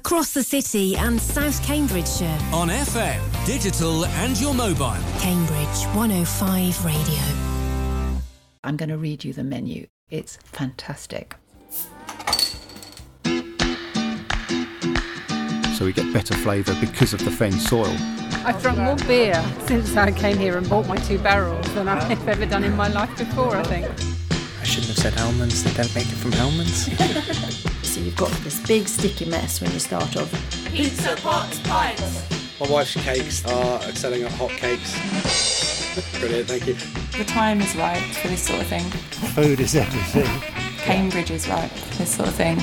across the city and South Cambridgeshire. On FM, digital, and your mobile. Cambridge 105 Radio. I'm going to read you the menu. It's fantastic. So we get better flavour because of the fen soil. I've drunk more beer since I came here and bought my two barrels than I've ever done in my life before, I think. I shouldn't have said almonds, they don't make it from almonds. so you've got this big sticky mess when you start off. Pizza, pots, pints. My wife's cakes are selling at hot cakes. Brilliant, thank you. The time is right for this sort of thing. Food is everything. Cambridge is right for this sort of thing.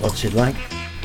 What's it like?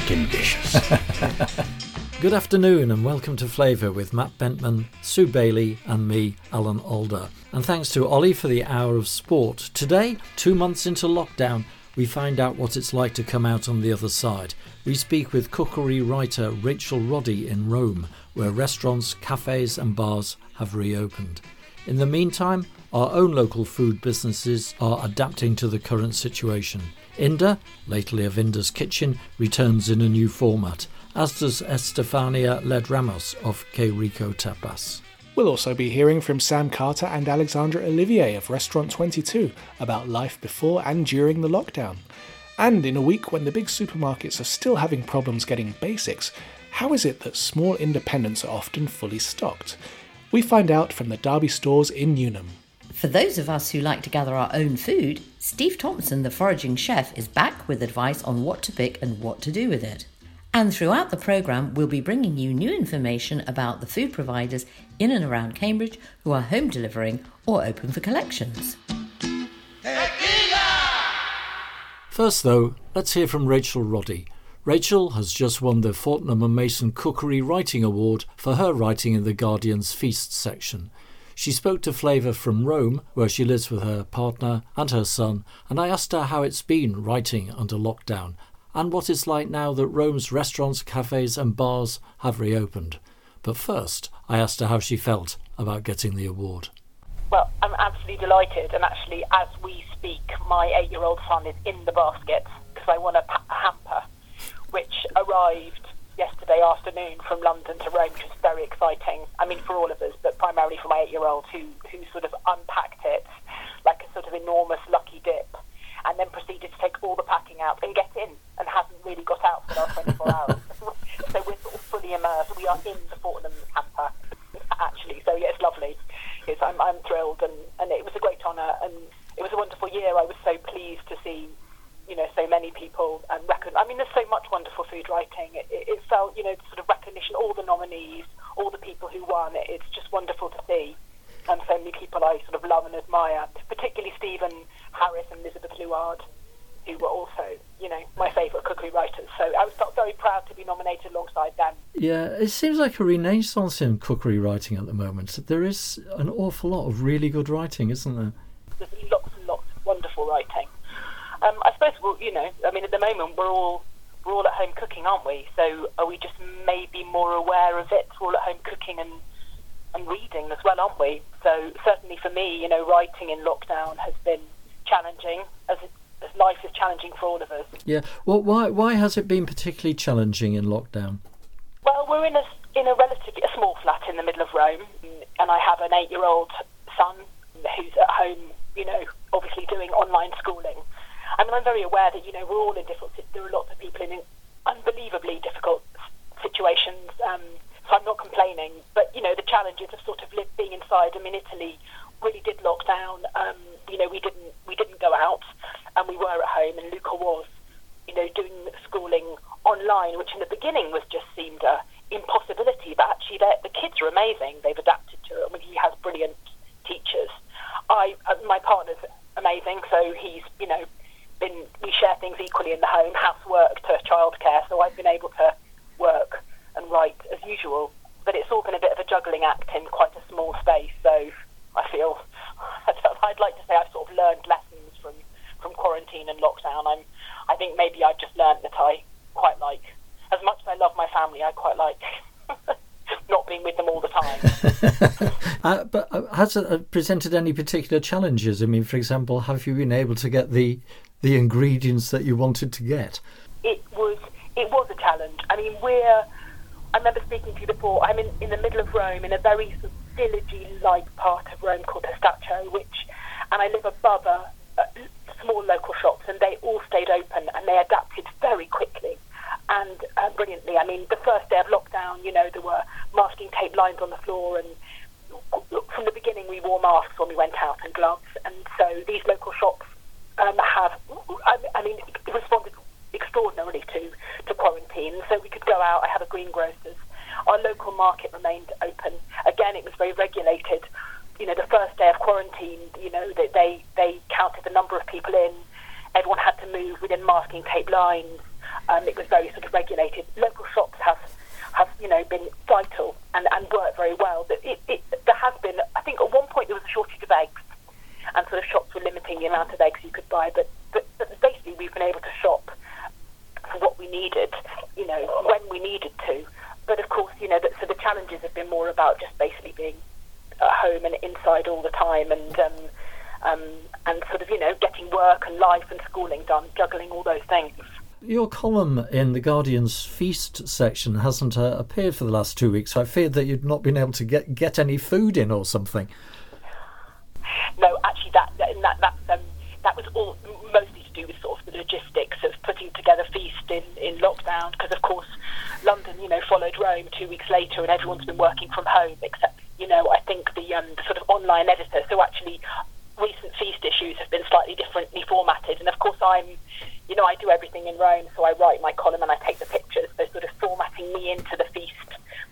Delicious. Good afternoon and welcome to Flavour with Matt Bentman, Sue Bailey, and me, Alan Alda. And thanks to Ollie for the hour of sport. Today, two months into lockdown, we find out what it's like to come out on the other side. We speak with cookery writer Rachel Roddy in Rome, where restaurants, cafes, and bars have reopened. In the meantime, our own local food businesses are adapting to the current situation. Inda, lately of Inda's Kitchen, returns in a new format as does Estefania Led-Ramos of Que Rico Tapas. We'll also be hearing from Sam Carter and Alexandra Olivier of Restaurant 22 about life before and during the lockdown. And in a week when the big supermarkets are still having problems getting basics, how is it that small independents are often fully stocked? We find out from the Derby stores in Newnham. For those of us who like to gather our own food, Steve Thompson, the foraging chef, is back with advice on what to pick and what to do with it. And throughout the programme, we'll be bringing you new information about the food providers in and around Cambridge who are home delivering or open for collections. First, though, let's hear from Rachel Roddy. Rachel has just won the Fortnum and Mason Cookery Writing Award for her writing in the Guardian's Feast section. She spoke to Flavour from Rome, where she lives with her partner and her son, and I asked her how it's been writing under lockdown and what it's like now that Rome's restaurants, cafes, and bars have reopened. But first, I asked her how she felt about getting the award. Well, I'm absolutely delighted, and actually, as we speak, my eight year old son is in the basket because I won a, pa- a hamper which arrived yesterday afternoon from London to Rome, which very exciting. I mean, for all of us, but primarily for my eight year old who, who sort of unpacked it like a sort of enormous lucky dip and then proceeded to take all the packing out and get in and hasn't really got out for the last 24 hours. so we're sort of fully immersed. We are in the Fortnum camper, actually. So yeah, it's lovely. It's, I'm, I'm thrilled, and, and it was a great honour, and it was a wonderful year. I was so pleased to see, you know, so many people um, and reckon. I mean, there's so much wonderful food writing. It, it, it felt, you know, sort of recognition. All the nominees, all the people who won. It, it's just wonderful to see and so many people I sort of love and admire, particularly Stephen Harris and Elizabeth Luard, who were also, you know, my favourite cookery writers. So I was very proud to be nominated alongside them. Yeah, it seems like a renaissance in cookery writing at the moment. There is an awful lot of really good writing, isn't there? There's lots and lots of wonderful writing. Um, I suppose, well, you know, I mean, at the moment we're all we're all at home cooking, aren't we? So are we just maybe more aware of it? We're all at home cooking and and reading as well, aren't we? So certainly for me, you know, writing in lockdown has been challenging as life is challenging for all of us. Yeah. Well, why why has it been particularly challenging in lockdown? Well, we're in a in a relatively a small flat in the middle of Rome, and I have an eight-year-old son who's at home. You know, obviously doing online schooling. I mean, I'm very aware that you know we're all in difficult. There are lots of people in unbelievably difficult situations. Um, so I'm not complaining. But you know, the challenges of sort of live, being inside. I mean, Italy really did lock down. Um, you know, we didn't we didn't go out, and we were at home. And Luca was, you know, doing schooling online, which in the beginning was just seemed a impossibility. But actually, the kids are amazing. They've adapted to it. I mean, he has brilliant teachers. I uh, my partner's amazing, so he's you know been we share things equally in the home, housework to childcare. So I've been able to work and write as usual. But it's all been a bit of a juggling act in quite a small space. So I feel I'd like to say I've sort of learned lessons from, from quarantine and lockdown. I'm I think maybe I've just learned that I quite like as much as I love my family, I quite like not being with them all the time. uh, but uh, has it uh, presented any particular challenges? I mean, for example, have you been able to get the the ingredients that you wanted to get? it was it was a challenge. I mean, we're I remember speaking to you before. I'm in, in the middle of Rome, in a very sort of villagey-like part of Rome called Testaccio, which, and I live above a, a small local shops, and they all stayed open, and they adapted very quickly and uh, brilliantly. I mean, the first day of lockdown, you know, there were masking tape lines on the floor, and from the beginning, we wore masks when we went out and gloves, and so these local shops um, have, I, I mean, responded extraordinarily to, to quarantine. So we could go out. I have a greengrocers. Our local market remained open. Again, it was very regulated. You know, the first day of quarantine, you know, they, they, they counted the number of people in. Everyone had to move tape lines. Um, it was very sort of regulated. Local shops have, have you know, been vital and, and worked very well. But it, it, there has been, I think at one point there was a shortage of eggs and sort of shops were limiting the amount of eggs you could buy. But, but, but basically we've been able to shop for what we needed, you know, when we needed to. But of course, you know, that, so the challenges have been more about just basically being at home and inside all the time and um, um, and sort of, you know, getting work and life and schooling done, juggling all those things. Your column in the Guardian's feast section hasn't uh, appeared for the last two weeks. I feared that you'd not been able to get get any food in or something. No, actually, that that that um, that was all mostly to do with sort of the logistics of putting together feast in in lockdown. Because of course, London, you know, followed Rome two weeks later, and everyone's been working from home except you know I think the um, the sort of online editor. So actually, recent feast issues have been slightly differently formatted, and of course I'm you know, I do everything in Rome, so I write my column and I take the pictures. So sort of formatting me into the feast,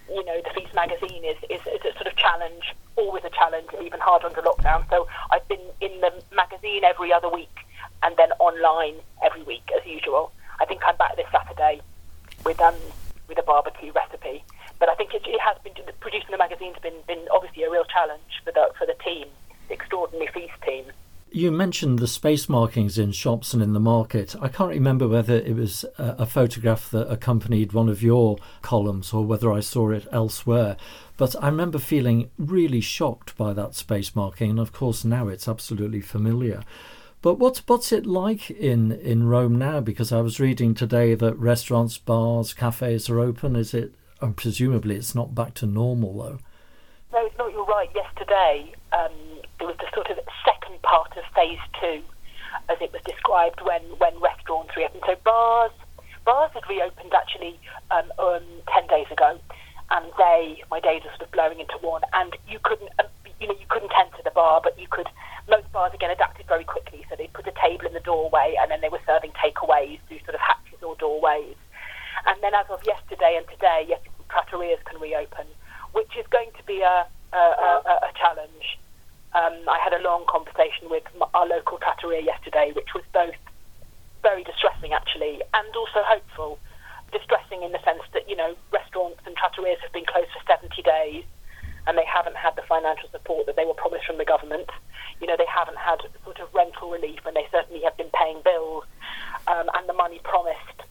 you know, the feast magazine is, is, is a sort of challenge, always a challenge, even harder under lockdown. So I've been in the magazine every other week and then online every week as usual. I think I'm back this Saturday with um with a barbecue recipe. But I think it, it has been producing the magazine's been been obviously a real challenge for the for the team, the extraordinary feast team. You mentioned the space markings in shops and in the market. I can't remember whether it was a, photograph that accompanied one of your columns or whether I saw it elsewhere. But I remember feeling really shocked by that space marking, and of course now it's absolutely familiar. But what's what's it like in, in Rome now? Because I was reading today that restaurants, bars, cafes are open. Is it? And presumably it's not back to normal though. No, it's not. You're right. Yesterday. Um it was the sort of second part of phase two, as it was described when, when restaurants reopened. So bars, bars had reopened actually um, um, ten days ago, and they, my days are sort of blowing into one, and you couldn't, um, you know, you couldn't enter the bar, but you could. Most bars again adapted very quickly, so they put a table in the doorway, and then they were serving takeaways through sort of hatches or doorways. And then as of yesterday and today, yes, trattorias can reopen, which is going to be a, a, a, a challenge. Um, I had a long conversation with our local trattoria yesterday, which was both very distressing actually and also hopeful. Distressing in the sense that you know restaurants and trattorias have been closed for 70 days and they haven't had the financial support that they were promised from the government. You know they haven't had sort of rental relief and they certainly have been paying bills um, and the money promised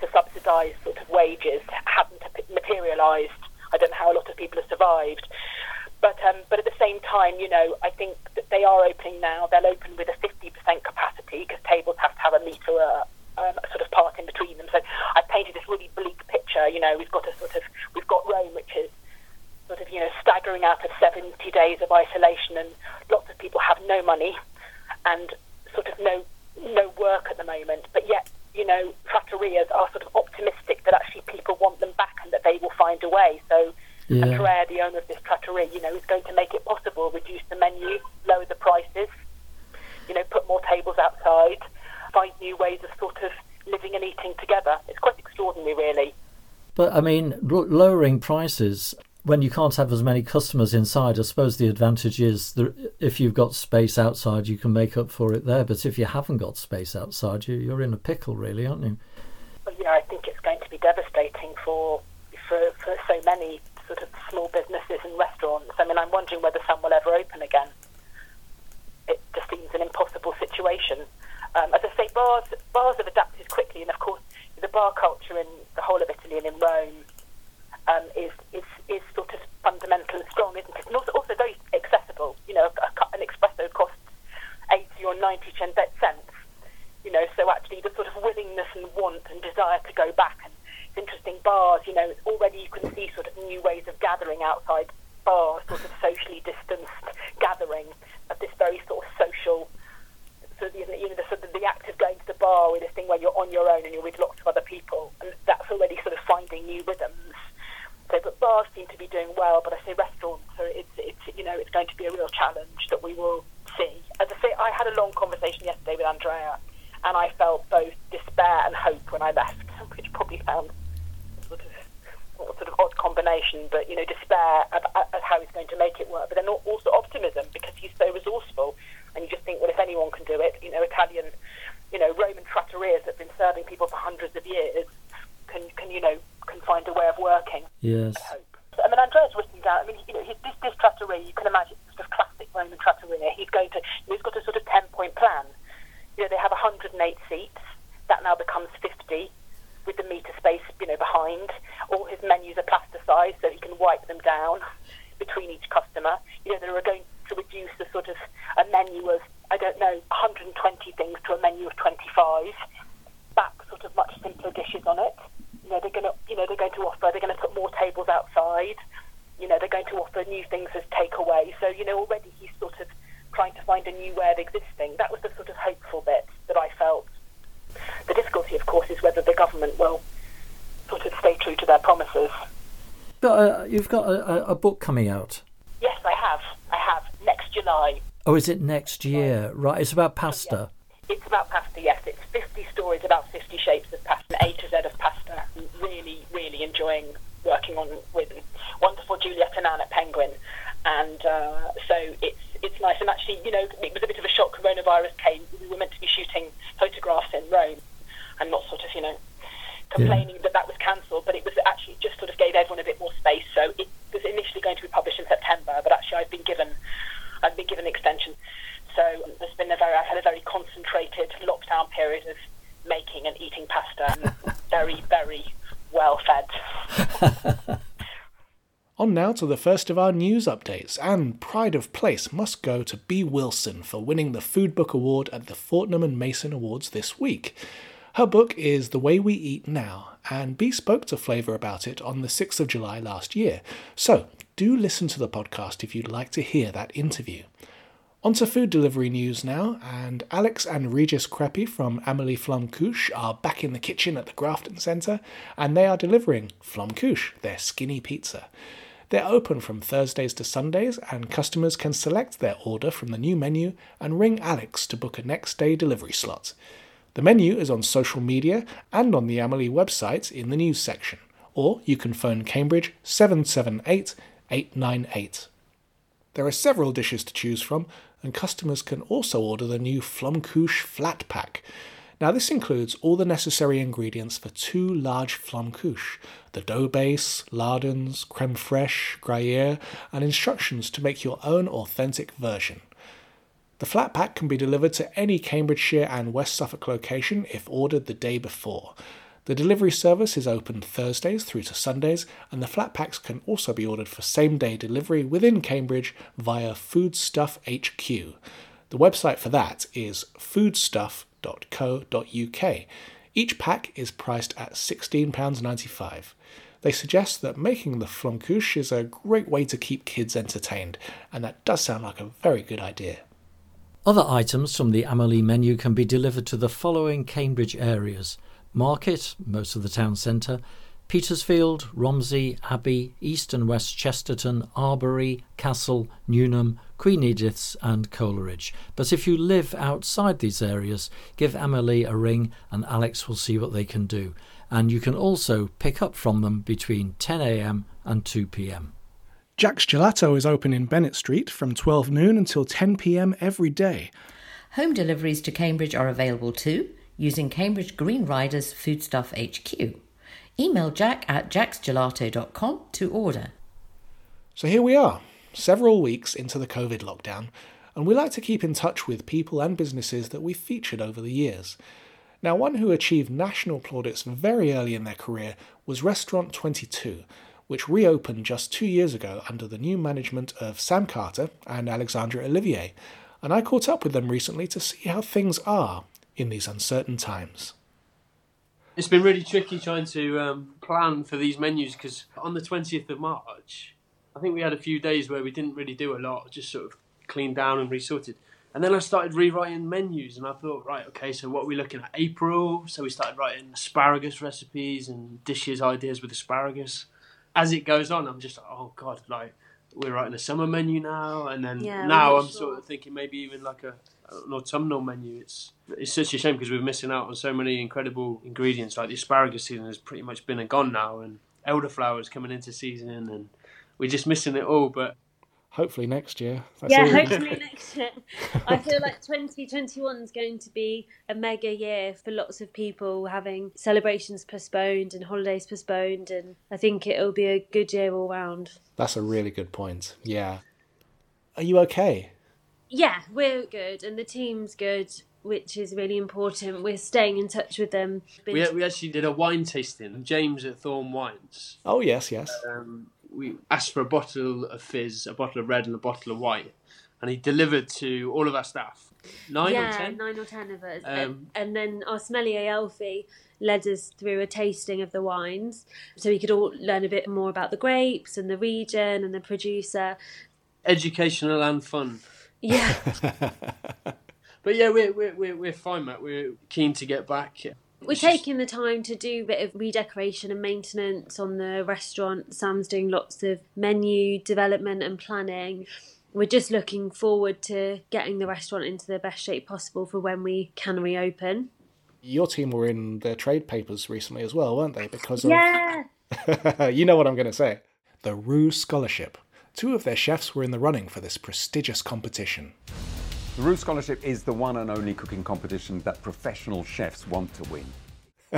to subsidise sort of wages hasn't materialised. I don't know how a lot of people have survived. But um, but at the same time, you know, I think that they are opening now. They'll open with a 50% capacity because tables have to have a metre uh, um, sort of part in between them. So I painted this really bleak picture. You know, we've got a sort of we've got Rome, which is sort of you know staggering out of 70 days of isolation, and lots of people have no money and sort of no no work at the moment. But yet, you know, trattorias are sort of optimistic that actually people want them back and that they will find a way. So yeah. And Claire, the owner of this trattoria, you know, is going to make it possible, reduce the menu, lower the prices, you know, put more tables outside, find new ways of sort of living and eating together. It's quite extraordinary, really. But I mean, lowering prices when you can't have as many customers inside, I suppose the advantage is that if you've got space outside, you can make up for it there. But if you haven't got space outside, you, are in a pickle, really, aren't you? Well, yeah, I think it's going to be devastating for for, for so many sort of small businesses and restaurants. I mean, I'm wondering whether some will ever open again. It just seems an impossible situation. Um, as I say, bars bars have adapted quickly, and of course, the bar culture in the whole of Italy and in Rome um, is, is is sort of fundamental and strong, isn't it? And also, also very accessible. You know, an espresso costs eighty or ninety cents. You know, so actually the sort of willingness and want and desire to go back and interesting bars, you know, already you can see sort of new ways of gathering outside bars, sort of socially distanced gathering of this very sort of social so the, you know, the, sort of the act of going to the bar with this thing where you're on your own and you're with lots of other people, and that's already sort of finding new rhythms. So, but bars seem to be doing well, but I say restaurants, so it's, it's you know, it's going to be a real challenge that we will see. As I say, I had a long conversation yesterday with Andrea, and I felt both despair and hope when I left, which probably sounds sort of sort of odd combination, but you know, despair at, at how he's going to make it work, but then also optimism because he's so resourceful and you just think, well, if anyone can do it, you know, Italian, you know, Roman trattorias that have been serving people for hundreds of years can, can you know, can find a way of working. Yes. I hope. I mean, Andrea's written down. I mean, you know, his, this this trattoria, you can imagine, sort of classic Roman trattoria. He's going to, he's got a sort of ten-point plan. You know, they have 108 seats. That now becomes 50 with the meter space, you know, behind. All his menus are plasticized, so he can wipe them down between each customer. You know, there are going to reduce the sort of a menu of, I don't know, 120 things to a menu of 25. Back sort of much simpler dishes on it. You know, they're going to, you know, they're going to offer, they're going to put more tables outside. You know, they're going to offer new things as takeaway. So, you know, already he's sort of trying to find a new way of existing. That was the sort of hopeful bit that I felt. The difficulty, of course, is whether the government will sort of stay true to their promises. But, uh, you've got a, a book coming out. Yes, I have. I have. Next July. Oh, is it next year? Right, it's about pasta. It's about pasta, yes. It's 50 stories about 50 shapes of pasta, A to Z of pasta. Really, really enjoying working on with wonderful Juliet Annan at Penguin. And uh, so it's it's nice. And actually, you know, it was a bit of a shock. Coronavirus came. We were meant to be shooting photographs in Rome and not sort of, you know, complaining yeah. that that was cancelled, but it was actually just sort of gave everyone a bit more space. So it was initially going to be published in September, but actually I've been given I've been given an extension. So there's been a very I've had a very concentrated lockdown period of making and eating pasta, and very very well fed. On now to the first of our news updates, and pride of place must go to Bee Wilson for winning the Food Book Award at the Fortnum and Mason Awards this week. Her book is The Way We Eat Now, and Bee spoke to Flavour about it on the 6th of July last year. So do listen to the podcast if you'd like to hear that interview. On to food delivery news now, and Alex and Regis Crepy from Amelie Flamme are back in the kitchen at the Grafton Centre, and they are delivering Flamme their skinny pizza. They're open from Thursdays to Sundays, and customers can select their order from the new menu and ring Alex to book a next day delivery slot. The menu is on social media and on the Amelie website in the news section, or you can phone Cambridge 778 898. There are several dishes to choose from, and customers can also order the new Flammekueche Flat Pack. Now, this includes all the necessary ingredients for two large flammekueche, the dough base, lardons, creme fraiche, Gruyere, and instructions to make your own authentic version. The flat pack can be delivered to any Cambridgeshire and West Suffolk location if ordered the day before. The delivery service is open Thursdays through to Sundays, and the flat packs can also be ordered for same day delivery within Cambridge via Foodstuff HQ. The website for that is foodstuff.co.uk. Each pack is priced at £16.95. They suggest that making the flammekueche is a great way to keep kids entertained, and that does sound like a very good idea. Other items from the Amelie menu can be delivered to the following Cambridge areas Market, most of the town centre, Petersfield, Romsey, Abbey, East and West Chesterton, Arbury, Castle, Newnham, Queen Edith's, and Coleridge. But if you live outside these areas, give Amelie a ring and Alex will see what they can do. And you can also pick up from them between 10am and 2pm. Jack's Gelato is open in Bene't Street from 12 noon until 10 pm every day. Home deliveries to Cambridge are available too using Cambridge Green Riders Foodstuff HQ. Email jack at jacksgelato.com to order. So here we are, several weeks into the COVID lockdown, and we like to keep in touch with people and businesses that we've featured over the years. Now, one who achieved national plaudits very early in their career was Restaurant 22, which reopened just two years ago under the new management of Sam Carter and Alexandra Olivier. And I caught up with them recently to see how things are in these uncertain times. It's been really tricky trying to um, plan for these menus because on the 20th of March, I think we had a few days where we didn't really do a lot, just sort of cleaned down and resorted. And then I started rewriting menus, and I thought, right, okay, so what are we looking at? April. So we started writing asparagus recipes and dishes ideas with asparagus. As it goes on, I'm just like, oh god, like we're writing a summer menu now, and then Yeah, now I'm not sort of thinking maybe even like a an autumnal menu. It's it's such a shame because we're missing out on so many incredible ingredients. Like the asparagus season has pretty much been and gone now, and elderflowers coming into season, and we're just missing it all. But Hopefully next year. That's yeah, all. hopefully next year. I feel like 2021 is going to be a mega year for lots of people having celebrations postponed and holidays postponed, and I think it'll be a good year all round. That's a really good point. Yeah. Are you okay? Yeah, we're good, and the team's good, which is really important. We're staying in touch with them. we we actually did a wine tasting. James at Thorn Wines. Oh, yes, yes. Um, we asked for a bottle of fizz, a bottle of red, and a bottle of white, and he delivered to all of our staff. Nine yeah, or ten. nine or ten of us. Um, and, and then our sommelier Elfie led us through a tasting of the wines, so we could all learn a bit more about the grapes and the region and the producer. Educational and fun. Yeah. But yeah, we're we're we're, we're fine, Matt. We're keen to get back. We're taking the time to do a bit of redecoration and maintenance on the restaurant. Sam's doing lots of menu development and planning. We're just looking forward to getting the restaurant into the best shape possible for when we can reopen. Your team were in the trade papers recently as well, weren't they? Because of. Yeah. you know what I'm going to say. The Roux Scholarship. Two of their chefs were in the running for this prestigious competition. The Roux Scholarship is the one and only cooking competition that professional chefs want to win.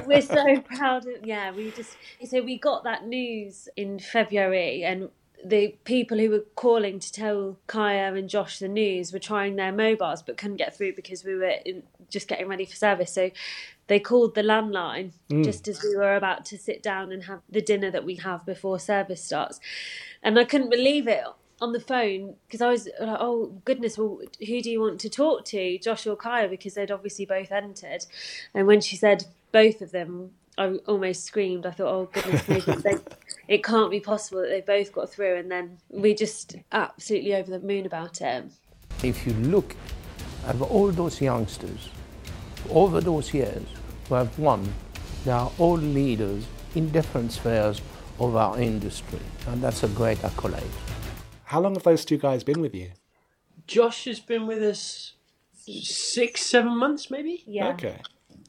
We're so proud of yeah, we just so we got that news in February and the people who were calling to tell Kaya and Josh the news were trying their mobiles but couldn't get through because we were in, just getting ready for service. So they called the landline Mm. just as we were about to sit down and have the dinner that we have before service starts. And I couldn't believe it on the phone because I was like, oh goodness, well, who do you want to talk to, Josh or Kaya? Because they'd obviously both entered. And when she said both of them, I almost screamed. I thought, oh goodness they, it can't be possible that they both got through. And then we just absolutely over the moon about it. If you look at all those youngsters over those years who have won, they are all leaders in different spheres of our industry, and that's a great accolade. How long have those two guys been with you? Josh has been with us six, seven months, maybe. Yeah. Okay.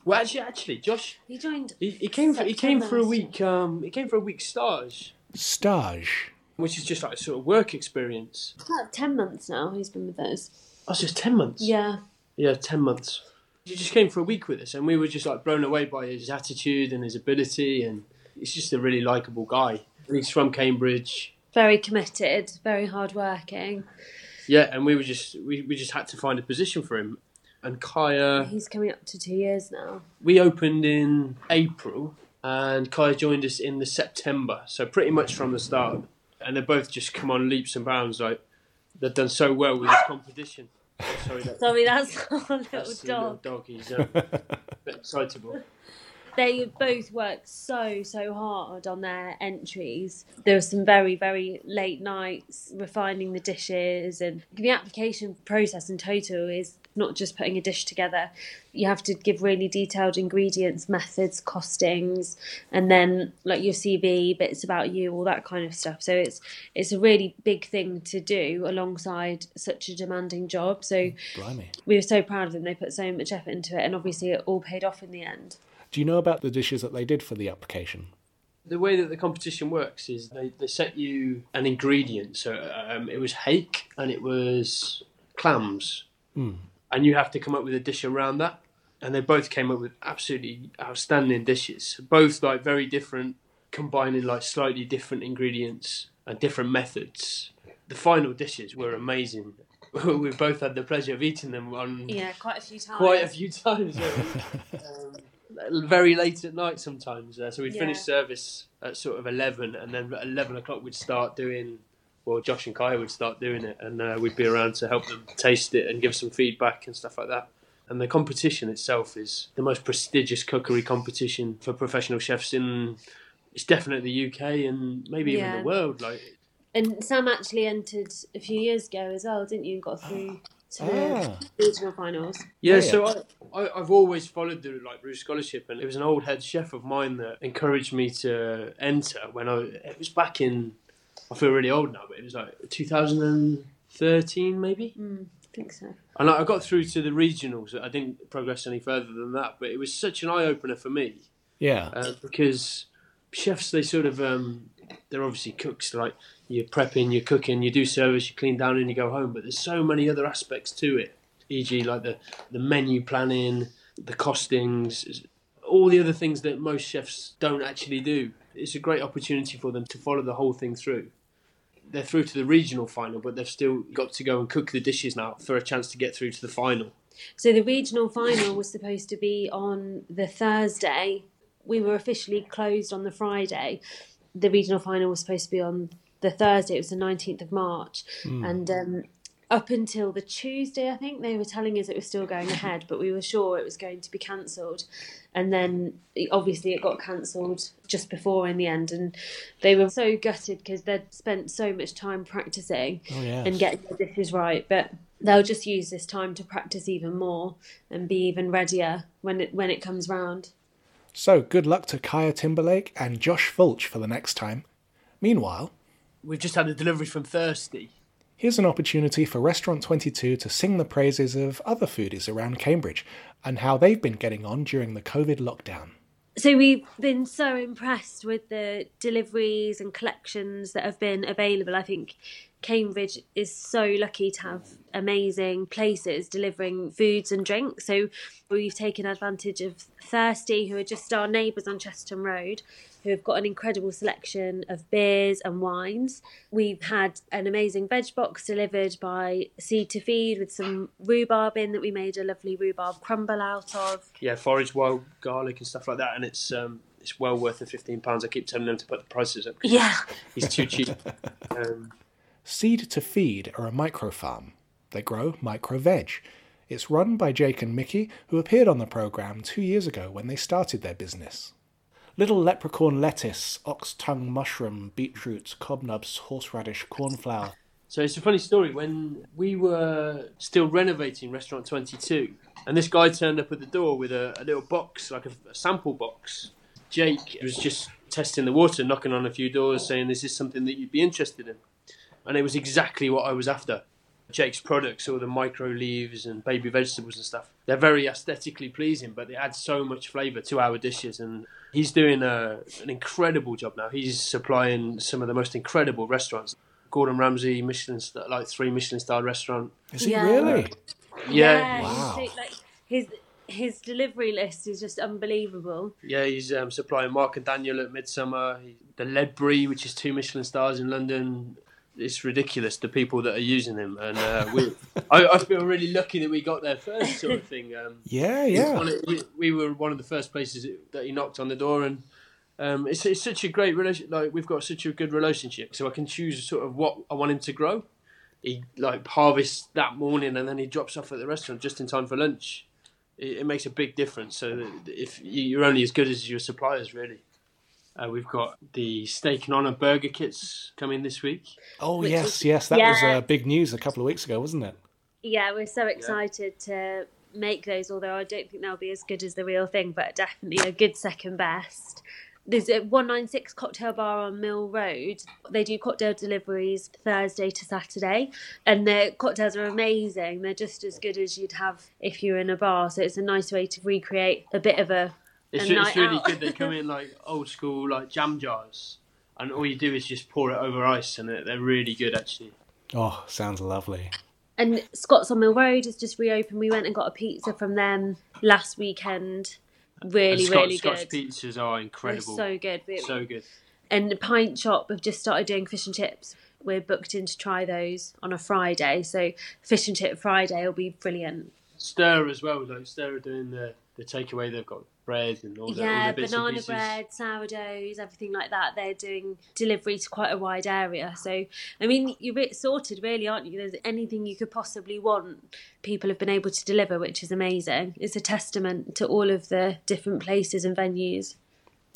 Well, actually, actually, Josh, He joined. he, he came for, he came for a week. Um, he came for a week stage, Stage. which is just like a sort of work experience. About 10 months now he's been with us. Oh, it's just ten months. Yeah. Yeah, ten months. He just came for a week with us, and we were just like blown away by his attitude and his ability, and he's just a really likable guy. He's from Cambridge. Very committed, very hardworking. Yeah, and we were just we, we just had to find a position for him. And Kaya, He's coming up to two years now. we opened in April, and Kaya joined us in the September, so pretty much from the start. And they both just come on leaps and bounds. Like they've done so well with this competition. Sorry, that, Sorry, that's our little that's the little dog. dog. He's a bit excitable. They both worked so, so hard on their entries. There were some very, very late nights refining the dishes, and the application process in total is not just putting a dish together. You have to give really detailed ingredients, methods, costings, and then like your CV, bits about you, all that kind of stuff. So it's it's a really big thing to do alongside such a demanding job. So Blimey. we were so proud of them. They put so much effort into it, and obviously it all paid off in the end. Do you know about the dishes that they did for the application? The way that the competition works is they, they set you an ingredient. So um, it was hake and it was clams. Hmm. And you have to come up with a dish around that. And they both came up with absolutely outstanding dishes. Both like very different, combining like slightly different ingredients and different methods. The final dishes were amazing. we both had the pleasure of eating them on Yeah, quite a few times. quite a few times. yeah. um, very late at night sometimes. Uh, so we'd finish service at sort of 11, and then at 11 o'clock we'd start doing, well, Josh and Kaya would start doing it, and uh, we'd be around to help them taste it and give some feedback and stuff like that. And the competition itself is the most prestigious cookery competition for professional chefs in. It's definitely the UK and maybe even the world. Like And Sam actually entered a few years ago as well, didn't you? And got through to Ah. regional finals. Yeah, so I, I, I've always followed the like Roux scholarship, and it was an old head chef of mine that encouraged me to enter when I. It was back in. I feel really old now, but it was like 2013 maybe. Mm, I think so. And I I got through to the regionals. I didn't progress any further than that, but it was such an eye opener for me Yeah. uh, because chefs they sort of um, they're obviously cooks like you're prepping you're cooking you do service you clean down and you go home but there's so many other aspects to it e.g. like the, the menu planning the costings all the other things that most chefs don't actually do it's a great opportunity for them to follow the whole thing through they're through to the regional final but they've still got to go and cook the dishes now for a chance to get through to the final So the regional final was supposed to be on the Thursday. We were officially closed on the Friday. The regional final was supposed to be on the Thursday. It was the nineteenth of March, Mm. and um, up until the Tuesday, I think they were telling us it was still going ahead, but we were sure it was going to be cancelled. And then obviously it got cancelled just before in the end, and they were so gutted because they'd spent so much time practicing Oh, yes. and getting the dishes right, but they'll just use this time to practice even more and be even readier when it when it comes round. So good luck to Kaya Timberlake and Josh Fulch for the next time. Meanwhile, we've just had a delivery from thirsty here's an opportunity for Restaurant 22 to sing the praises of other foodies around Cambridge and how they've been getting on during the COVID lockdown. So we've been so impressed with the deliveries and collections that have been available. I think Cambridge is so lucky to have amazing places delivering foods and drinks. So we've taken advantage of Thirsty, who are just our neighbours on Chesterton Road, who have got an incredible selection of beers and wines. We've had an amazing veg box delivered by Seed to Feed with some rhubarb in that we made a lovely rhubarb crumble out of. yeah, forage wild garlic and stuff like that, and it's um, it's well worth the fifteen pounds. I keep telling them to put the prices up. Yeah. he's too cheap. Um, Seed to Feed are a micro farm. They grow micro veg. It's run by Jake and Mickey, who appeared on the programme two years ago when they started their business. Little leprechaun lettuce, ox tongue mushroom, beetroot, cobnuts, horseradish, cornflower. so it's a funny story. When we were still renovating Restaurant Twenty Two, and this guy turned up at the door with a, a little box, like a, a sample box. Jake was just testing the water, knocking on a few doors, saying, "This is something that you'd be interested in," and it was exactly what I was after. Jake's products, all the micro leaves and baby vegetables and stuff, they're very aesthetically pleasing, but they add so much flavour to our dishes. And he's doing a, an incredible job now. He's supplying some of the most incredible restaurants. Gordon Ramsay, Michelin, star- like three Michelin star restaurant. Is he Yeah. really? Yeah, Wow. so- like his his delivery list is just unbelievable. yeah. He's um, supplying Mark and Daniel at Midsummer. He, the Ledbury, which is two Michelin stars in London. It's ridiculous the people that are using him, and uh, we, I, I feel really lucky that we got there first, sort of thing. Um, Yeah, yeah. of- we, we were one of the first places that he knocked on the door, and um, it's, it's such a great relation. Like we've got such a good relationship, so I can choose sort of what I want him to grow. He like harvests that morning, and then he drops off at the restaurant just in time for lunch. It, it makes a big difference. So if you're only as good as your suppliers, really. Uh, we've got the steak and honour burger kits coming this week. Oh, Which yes, is- yes. That was Yeah. uh, big news a couple of weeks ago, wasn't it? Yeah, we're so excited to make those. Although I don't think they'll be as good as the real thing, but definitely a good second best. There's a 196 cocktail bar on Mill Road. They do cocktail deliveries Thursday to Saturday, and their cocktails are amazing. They're just as good as you'd have if you were in a bar. So it's a nice way to recreate a bit of a, It's, a re- it's really out. good. They come in like old school, like jam jars, and all you do is just pour it over ice, and they're, they're really good actually. Oh, sounds lovely. And Scott's on Mill Road has just reopened. We went and got a pizza from them last weekend. Really, and Scotch, really Scotch good. pizzas are incredible. so good. We- So good. And the Pint Shop have just started doing fish and chips. We're booked in to try those on a Friday. So Fish and Chip Friday will be brilliant. Stir as well. Like Stir are doing the the takeaway. They've got bread and all the, yeah, all the bits and banana pieces. bread, sourdoughs, everything like that. They're doing delivery to quite a wide area. So, I mean, you're a bit sorted, really, aren't you? There's anything you could possibly want, people have been able to deliver, which is amazing. It's a testament to all of the different places and venues.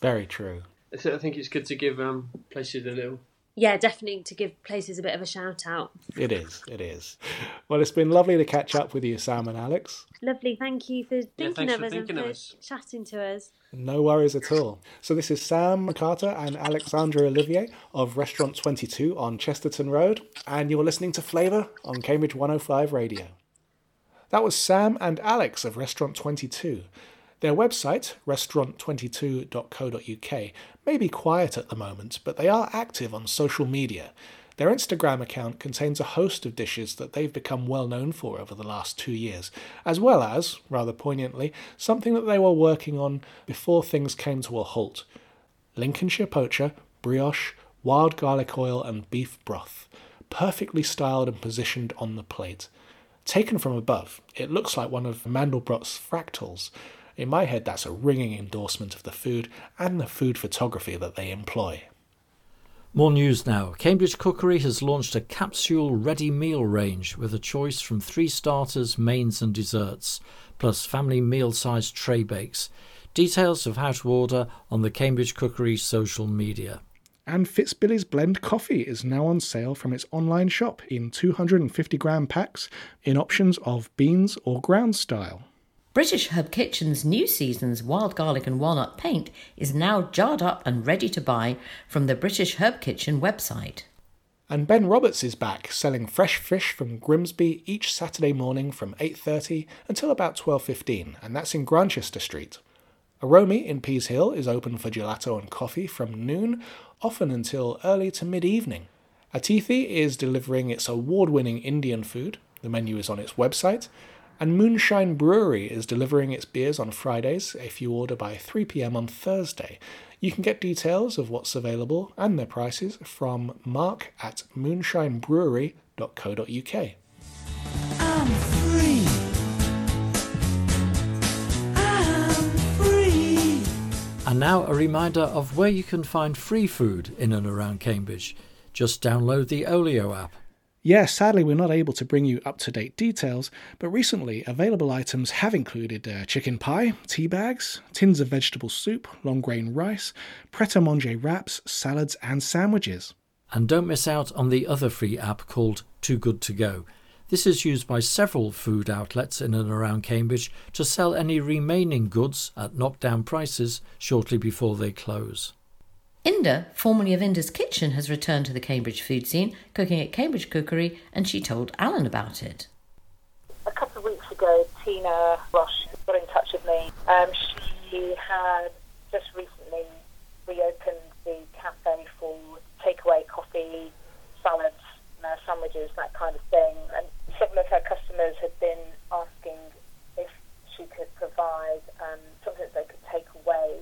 Very true. I think it's good to give um, places a little. Yeah, definitely to give places a bit of a shout out. It is. It is. Well, it's been lovely to catch up with you, Sam and Alex. Lovely. Thank you for thinking thanks of for us thinking and for us. chatting to us. No worries at all. So this is Sam Carter and Alexandra Olivier of Restaurant 22 on Chesterton Road, and you're listening to Flavour on Cambridge 105 Radio. That was Sam and Alex of Restaurant 22. Their website, restaurant22.co.uk, may be quiet at the moment, but they are active on social media. Their Instagram account contains a host of dishes that they've become well known for over the last two years, as well as, rather poignantly, something that they were working on before things came to a halt Lincolnshire poacher, brioche, wild garlic oil, and beef broth, perfectly styled and positioned on the plate. Taken from above, it looks like one of Mandelbrot's fractals. In my head, that's a ringing endorsement of the food and the food photography that they employ. More news now. Cambridge Cookery has launched a capsule ready meal range with a choice from three starters, mains, and desserts, plus family meal sized tray bakes. Details of how to order on the Cambridge Cookery social media. And Fitzbillies Blend Coffee is now on sale from its online shop in 250 gram packs in options of beans or ground style. British Herb Kitchen's new season's wild garlic and walnut paint is now jarred up and ready to buy from the British Herb Kitchen website. And Ben Roberts is back selling fresh fish from Grimsby each Saturday morning from 8:30 until about 12:15 and that's in Grantchester Street. Aromi in Peas Hill is open for gelato and coffee from noon, often until early to mid-evening. Atithi is delivering its award-winning Indian food. The menu is on its website. And Moonshine Brewery is delivering its beers on Fridays if you order by 3 pm on Thursday. You can get details of what's available and their prices from mark at moonshinebrewery.co.uk. I'm free. I'm free. And now a reminder of where you can find free food in and around Cambridge. Just download the Olio app. Yeah, sadly, we're not able to bring you up to date details, but recently available items have included uh, chicken pie, tea bags, tins of vegetable soup, long grain rice, pret a manger wraps, salads, and sandwiches. And don't miss out on the other free app called Too Good To Go. This is used by several food outlets in and around Cambridge to sell any remaining goods at knockdown prices shortly before they close. Inda, formerly of Inda's Kitchen, has returned to the Cambridge food scene, cooking at Cambridge Cookery, and she told Alan about it. A couple of weeks ago, Tine Roche got in touch with me. Um, she had just recently reopened the cafe for takeaway coffee, salads, uh, sandwiches, that kind of thing. And several of her customers had been asking if she could provide um, something that they could take away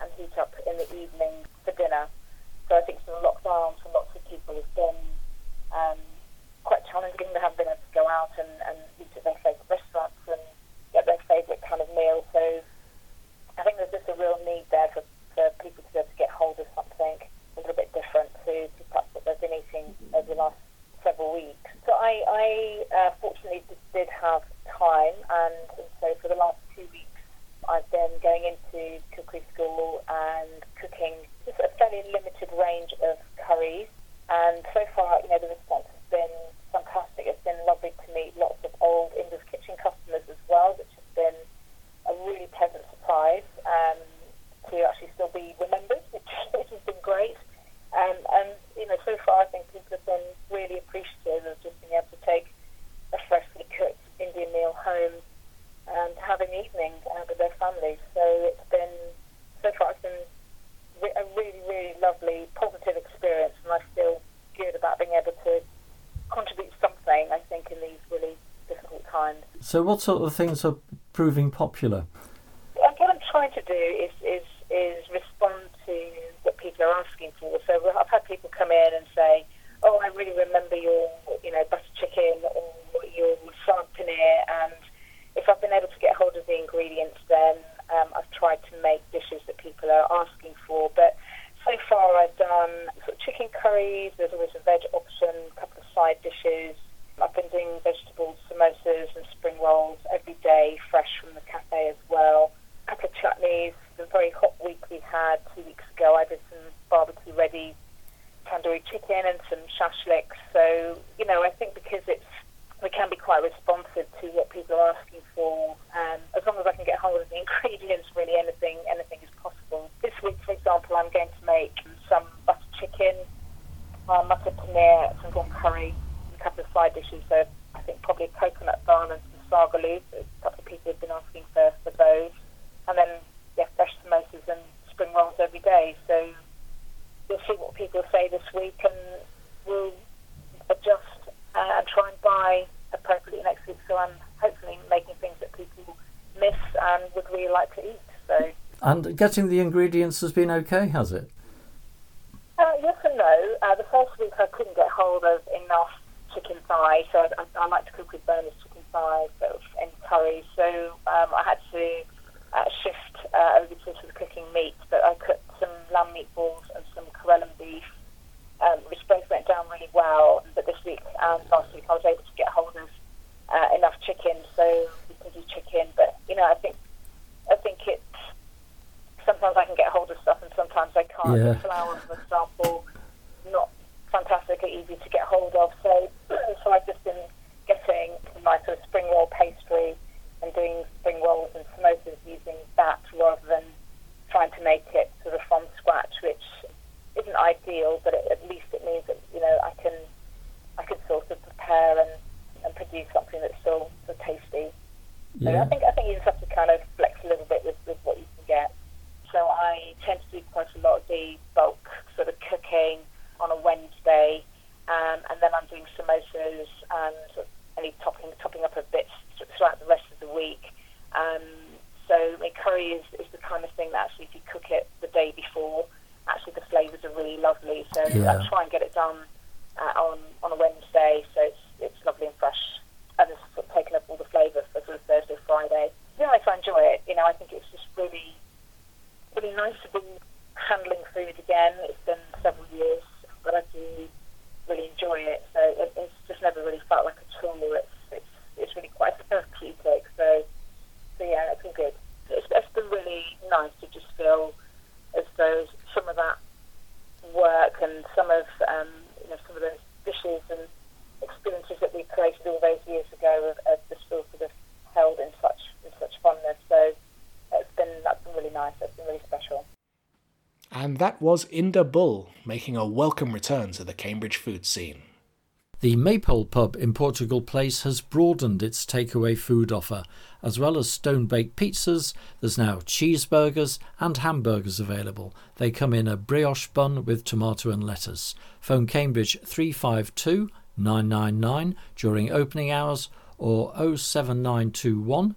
and heat up in the evening for dinner. So I think some lockdown for lots of people has been um, quite challenging. They haven't been able to go out and, and eat at their favourite restaurants and get their favourite kind of meal. So I think there's just a real need there for, for people to be able to get hold of something a little bit different to, to perhaps what they've been eating over the last several weeks. So I, I uh, fortunately did, did have time, and, and so for the last two weeks I've been going into cookery school and cooking just a fairly limited range of curries. And so far, you know, the response has been fantastic. It's been lovely to meet lots of old Inda's Kitchen customers as well, which has been a really pleasant surprise um, to actually still be remembered, which, which has been great. Um, and, you know, so far I think people have been really appreciative of just being able to take a freshly cooked Indian meal home and have an evening uh, with their families. So it's been, so far it's been re- a really, really lovely, positive experience, and I feel good about being able to contribute something, I think, in these really difficult times. So, what sort of things are proving popular? And what I'm trying to do is, is, is respond to what people are asking for. So I've had people come in and say, oh, I really remember your, you know, butter chicken or your salad paneer, and if I've been able to get hold of the ingredients, then um, I've tried to chicken curries. There's always a veg option, a couple of side dishes. I've been doing vegetables, samosas, and spring rolls every day, fresh from the cafe as well. A couple of chutneys. The very hot week we had two weeks ago, I did some barbecue ready tandoori chicken and some shashliks. So, you know, I think because it's we can be quite responsive to what people are asking for. And as long as I can get hold of the ingredients, really anything anything is possible. This week, for example, I'm going to make some butter chicken, uh, mattar paneer, some ghee curry, and a couple of side dishes. So I think probably coconut bun and some saag aloo. So a couple of people have been asking for, for those. And then, yeah, fresh samosas and spring rolls every day. So we'll see what people say this week and we'll adjust uh, and try and buy appropriately next week. So I'm hopefully making things that people miss and would really like to eat. So And getting the ingredients has been okay, has it? uh, yes and no. Uh, the first week I couldn't get hold of enough chicken thigh, so I, I, I like to cook with boneless chicken thigh sort of, and curry. So um, I had to uh, shift uh, over to sort of cooking meat, but I cooked some lamb meatballs and some Keralan beef, um, which both went down really well. But this week and last week I was able to get hold of uh, enough chicken, so we can do chicken. But you know, I think I think it's sometimes I can get hold of stuff and sometimes I can't. Yeah. The flour, for example, not fantastically easy to get hold of. So, so I've just been getting my sort of spring roll pastry and doing spring rolls and samosas using that rather than trying to make it sort of from scratch, which isn't ideal, but it, at least it means that you know I can I can sort of prepare and, and produce something that's still still tasty. So I think I think you just have to kind of flex a little bit with, with what you can get. So I tend to do quite a lot of the bulk sort of cooking on a Wednesday, um, and then I'm doing samosas and sort of any topping topping up of bits throughout the rest of the week. Um, so I mean, curry is, is the kind of thing that actually, if you cook it the day before, actually the flavours are really lovely. So Yeah. I try and get it done uh, on on a Wednesday, so it's it's lovely and fresh, and it's sort of taken up all the flavour for sort of Friday. Yeah, I try and enjoy it. You know, I think it's just really really nice to be handling food again. It's been several years, but I do really enjoy it. So it, it's just never really felt like a chore. It's it's it's really quite therapeutic. So so yeah, it's been good. It's, it's been really nice to just feel as though some of that work and some of um, you know some of those dishes and experiences that we created all those years ago have, have just sort of held in such in such fondness. So it's been that's been really nice. It's been really special. And that was Inda Bull making a welcome return to the Cambridge food scene. The Maypole pub in Portugal Place has broadened its takeaway food offer. As well as stone baked pizzas, there's now cheeseburgers and hamburgers available. They come in a brioche bun with tomato and lettuce. Phone Cambridge 352 999 during opening hours or 07921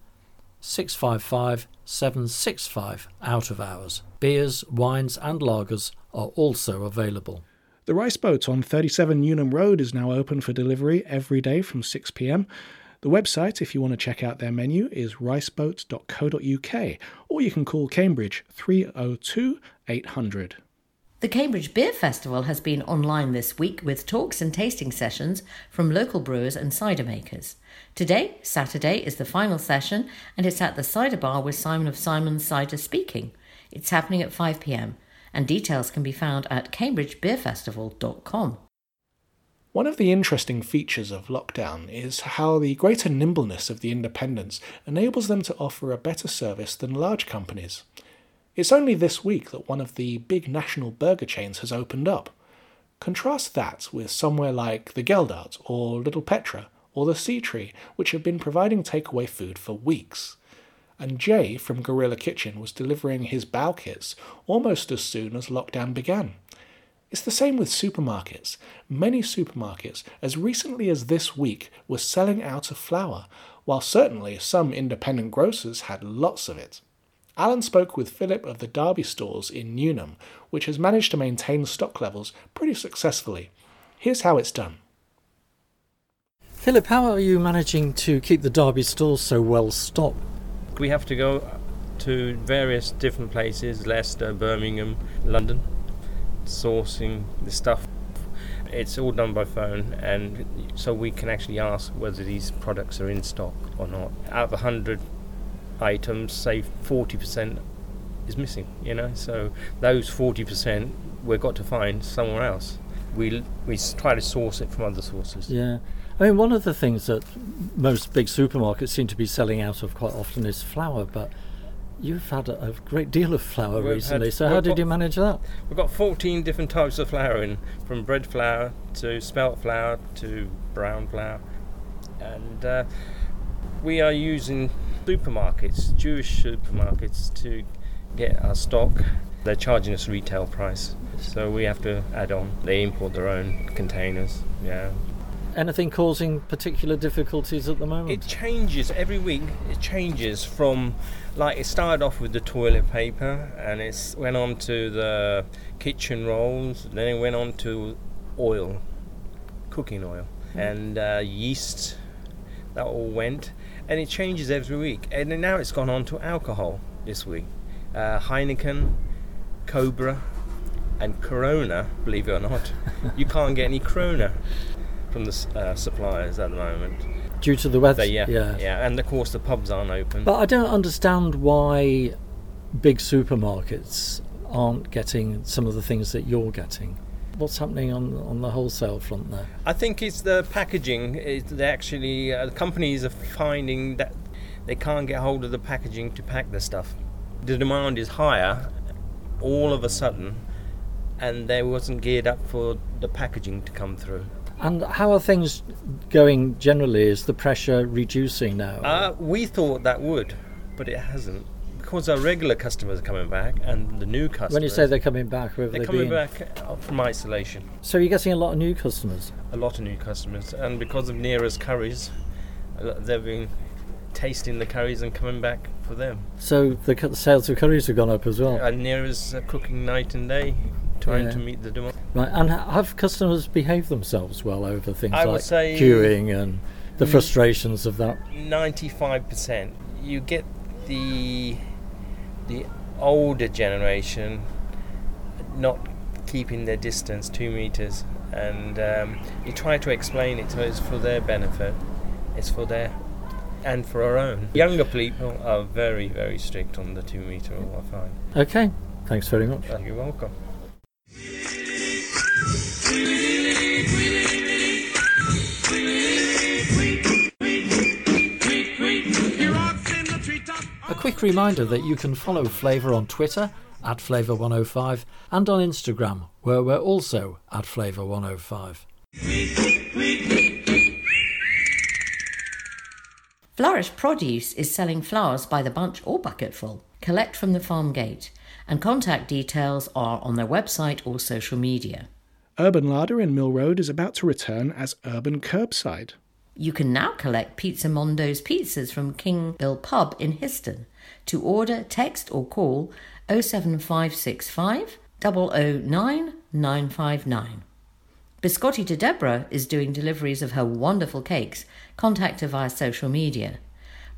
655 765 out of hours. Beers, wines, and lagers are also available. The Rice Boat on 37 Newnham Road is now open for delivery every day from 6 pm. The website, if you want to check out their menu, is riceboat.co.uk, or you can call Cambridge 302 800. The Cambridge Beer Festival has been online this week with talks and tasting sessions from local brewers and cider makers. Today, Saturday, is the final session and it's at the Cider Bar with Simon of Simon's Cider speaking. It's happening at 5 pm and details can be found at cambridgebeerfestival.com. One of the interesting features of lockdown is how the greater nimbleness of the independents enables them to offer a better service than large companies. It's only this week that one of the big national burger chains has opened up. Contrast that with somewhere like the Geldart or Little Petra or the Sea Tree, which have been providing takeaway food for weeks. And Jay from Gorilla Kitchen was delivering his bao kits almost as soon as lockdown began. It's the same with supermarkets. Many supermarkets, as recently as this week, were selling out of flour, while certainly some independent grocers had lots of it. Alan spoke with Philip of the Derby stores in Newnham, which has managed to maintain stock levels pretty successfully. Here's how it's done. Philip, how are you managing to keep the Derby stores so well stocked? We have to go to various different places Leicester, Birmingham, London sourcing the stuff. It's all done by phone, and so we can actually ask whether these products are in stock or not. Out of 100 items, say 40% is missing, you know, so those 40% we've got to find somewhere else. We, we try to source it from other sources. Yeah. I mean, one of the things that most big supermarkets seem to be selling out of quite often is flour, but you've had a, a great deal of flour We've recently. had- so, how did got- you manage that? We've got 14 different types of flour in, from bread flour to spelt flour to brown flour. And uh, we are using supermarkets, Jewish supermarkets, to get our stock. They're charging us retail price, so we have to add on. They import their own containers, yeah. Anything causing particular difficulties at the moment? It changes every week. It changes from like it started off with the toilet paper, and it went on to the kitchen rolls. Then it went on to oil, cooking oil, and uh, yeast. That all went, and it changes every week. And then now it's gone on to alcohol this week. Uh, Heineken, Cobra, and Corona. Believe it or not, you can't get any Corona from the uh, suppliers at the moment. Due to the weather? Yeah, yeah. yeah, and of course the pubs aren't open. But I don't understand why big supermarkets aren't getting some of the things that you're getting. What's happening on on the wholesale front there? I think it's the packaging. It, they actually uh, the companies are finding that they can't get hold of the packaging to pack the stuff. The demand is higher all of a sudden, and they wasn't geared up for the packaging to come through. And how are things going generally? Is the pressure reducing now? Uh, we thought that would, but it hasn't. Because our regular customers are coming back and the new customers. when you say they're coming back, where have they're they coming been? back uh, from isolation. So you're getting a lot of new customers. A lot of new customers, and because of Neara's curries, they've been tasting the curries and coming back for them. So the sales of curries have gone up as well. And Neara's uh, cooking night and day, trying Yeah. to meet the demand. Right, and have customers behaved themselves well over things I like queuing and the frustrations of that? Ninety-five percent. You get the the older generation not keeping their distance two meters, and um, you try to explain it to us for their benefit. It's for their and for our own. Younger people are very very strict on the two meter rule. I find. Okay, thanks very much. You're welcome. Quick reminder that you can follow Flavour on Twitter at Flavour105 and on Instagram, where we're also at Flavour105. Flourish Produce is selling flowers by the bunch or bucketful. Collect from the farm gate, and contact details are on their website or social media. Urban Larder in Mill Road is about to return as Urban Curbside. You can now collect Pizza Mondo's pizzas from King Bill Pub in Histon. To order, text or call 07565 009 959. Biscotti de Deborah is doing deliveries of her wonderful cakes. Contact her via social media.